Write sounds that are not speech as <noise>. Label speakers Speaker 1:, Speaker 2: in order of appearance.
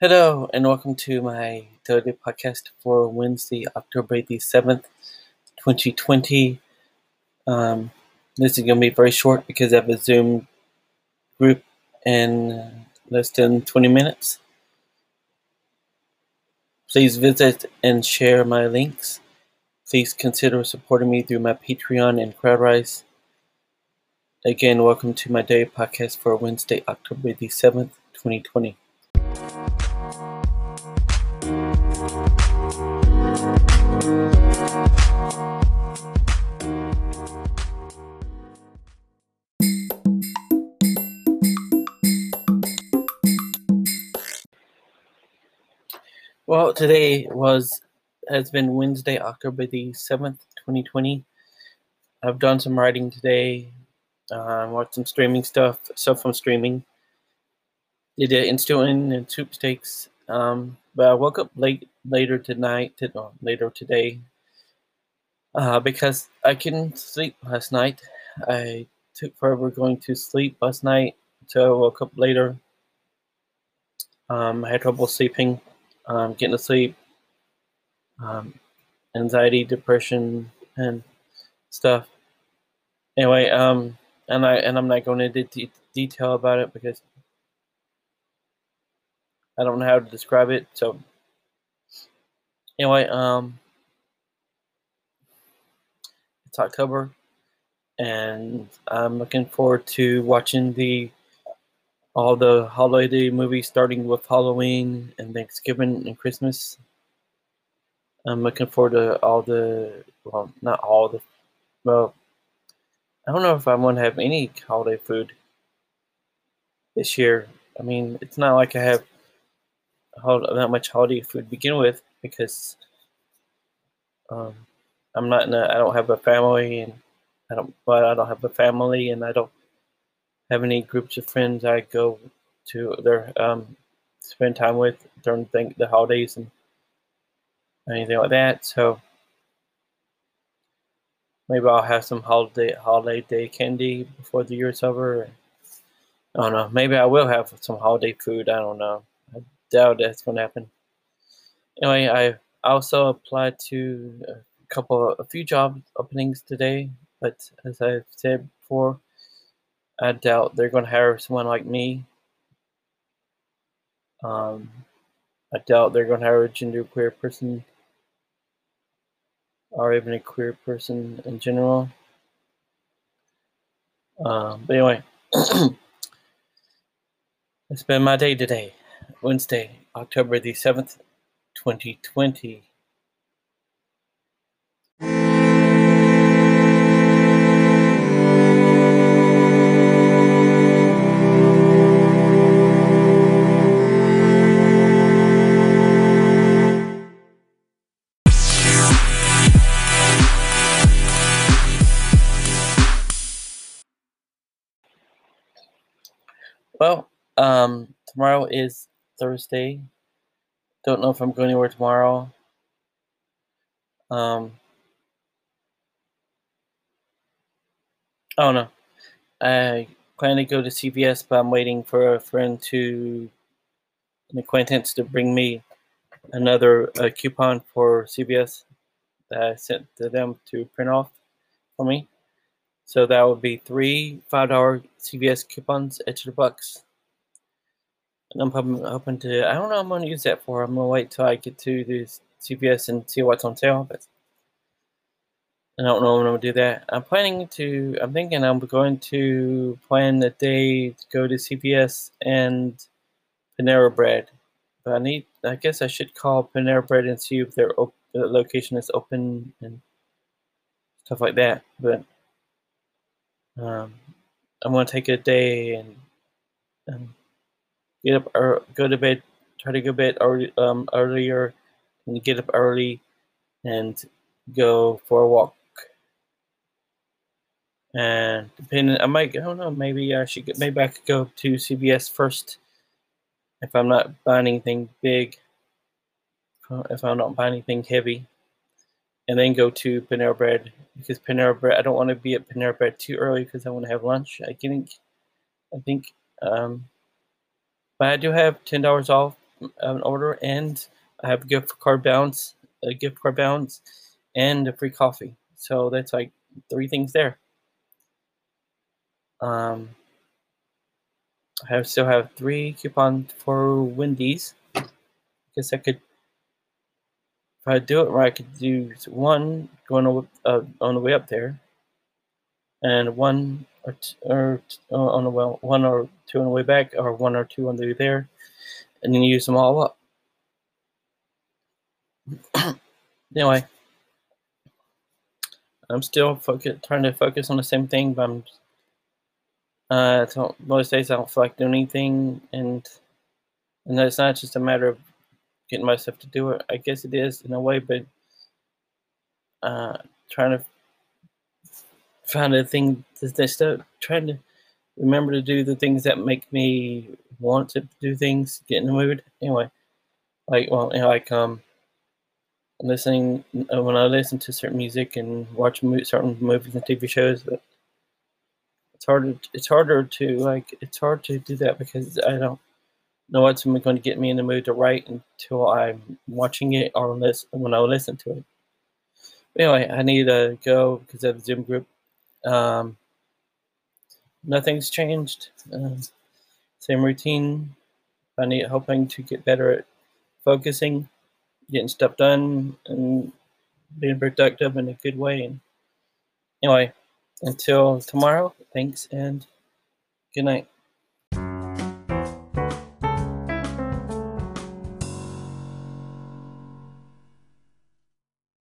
Speaker 1: Hello, and welcome to my daily podcast for Wednesday, October the 7th, 2020. Um, this is going to be very short because I have a Zoom group in less than 20 minutes. Please visit and share my links. Please consider supporting me through my Patreon and CrowdRise. Again, welcome to my daily podcast for Wednesday, October the 7th, 2020. Well, today was has been Wednesday, October the seventh, twenty twenty. I've done some writing today. Uh, watched some streaming stuff, stuff from streaming. Did an instant and soup steaks. Um, but I woke up late later tonight, to, later today, uh, because I couldn't sleep last night. I took forever going to sleep last night, so I woke up later. Um, I had trouble sleeping um, getting to sleep, um, anxiety, depression, and stuff. Anyway, um, and I and I'm not going into de- detail about it because I don't know how to describe it. So anyway, um, it's October, and I'm looking forward to watching the all the holiday movies starting with Halloween and Thanksgiving and Christmas. I'm looking forward to all the well, not all the well. I don't know if I want to have any holiday food this year. I mean, it's not like I have that much holiday food to begin with because um, I'm not in a, I don't have a family and I don't but I don't have a family and I don't have any groups of friends I go to their um, spend time with during the, the holidays and anything like that. So maybe I'll have some holiday holiday day candy before the year's over. I don't know. Maybe I will have some holiday food. I don't know. I doubt that's going to happen. Anyway, I also applied to a couple, a few job openings today, but as I've said before, I doubt they're going to hire someone like me. Um, I doubt they're going to hire a genderqueer person or even a queer person in general. Um, but anyway, <clears throat> it's been my day today, Wednesday, October the 7th, 2020. Well, um, tomorrow is Thursday. Don't know if I'm going anywhere tomorrow. Um, oh no, I plan to go to CVS, but I'm waiting for a friend to, an acquaintance to bring me another uh, coupon for CVS that I sent to them to print off for me. So that would be three $5 CVS coupons at bucks. And I'm hoping to, I don't know I'm going to use that for. I'm going to wait till I get to the CVS and see what's on sale. But I don't know when I'm going to do that. I'm planning to, I'm thinking I'm going to plan the day to go to CVS and Panera Bread. But I need, I guess I should call Panera Bread and see if their op- the location is open and stuff like that. But um, I'm gonna take a day and um, get up or go to bed. Try to go to bed early, um, earlier and get up early and go for a walk. And depending, I might. I don't know. Maybe I should. Get, maybe I could go to CVS first if I'm not buying anything big. If I'm not buying anything heavy and then go to Panera Bread because Panera Bread. I don't want to be at Panera Bread too early because I want to have lunch. I think, I think, um, but I do have ten dollars off an order, and I have a gift card balance, a gift card balance, and a free coffee. So that's like three things there. Um, I have, still have three coupons for Wendy's. I guess I could, if I do it right, I could do one going on, uh, on the way up there, and one or, t- or t- uh, on the well, one or two on the way back, or one or two on the way there, and then use them all up. <coughs> anyway, I'm still focus, trying to focus on the same thing, but I'm uh, most days I don't feel like doing anything, and and it's not just a matter of getting myself to do it. I guess it is in a way, but uh, trying to find a thing to start trying to remember to do the things that make me want to do things, get in the mood. Anyway, like well, you know, like um, listening uh, when I listen to certain music and watch mo- certain movies and TV shows, but it's harder. It's harder to like. It's hard to do that because I don't know what's going to get me in the mood to write until I'm watching it or listen when I listen to it. Anyway, I need to go because of the Zoom group. Um, nothing's changed. Uh, same routine. I need helping to get better at focusing, getting stuff done, and being productive in a good way. And anyway, until tomorrow, thanks and good night.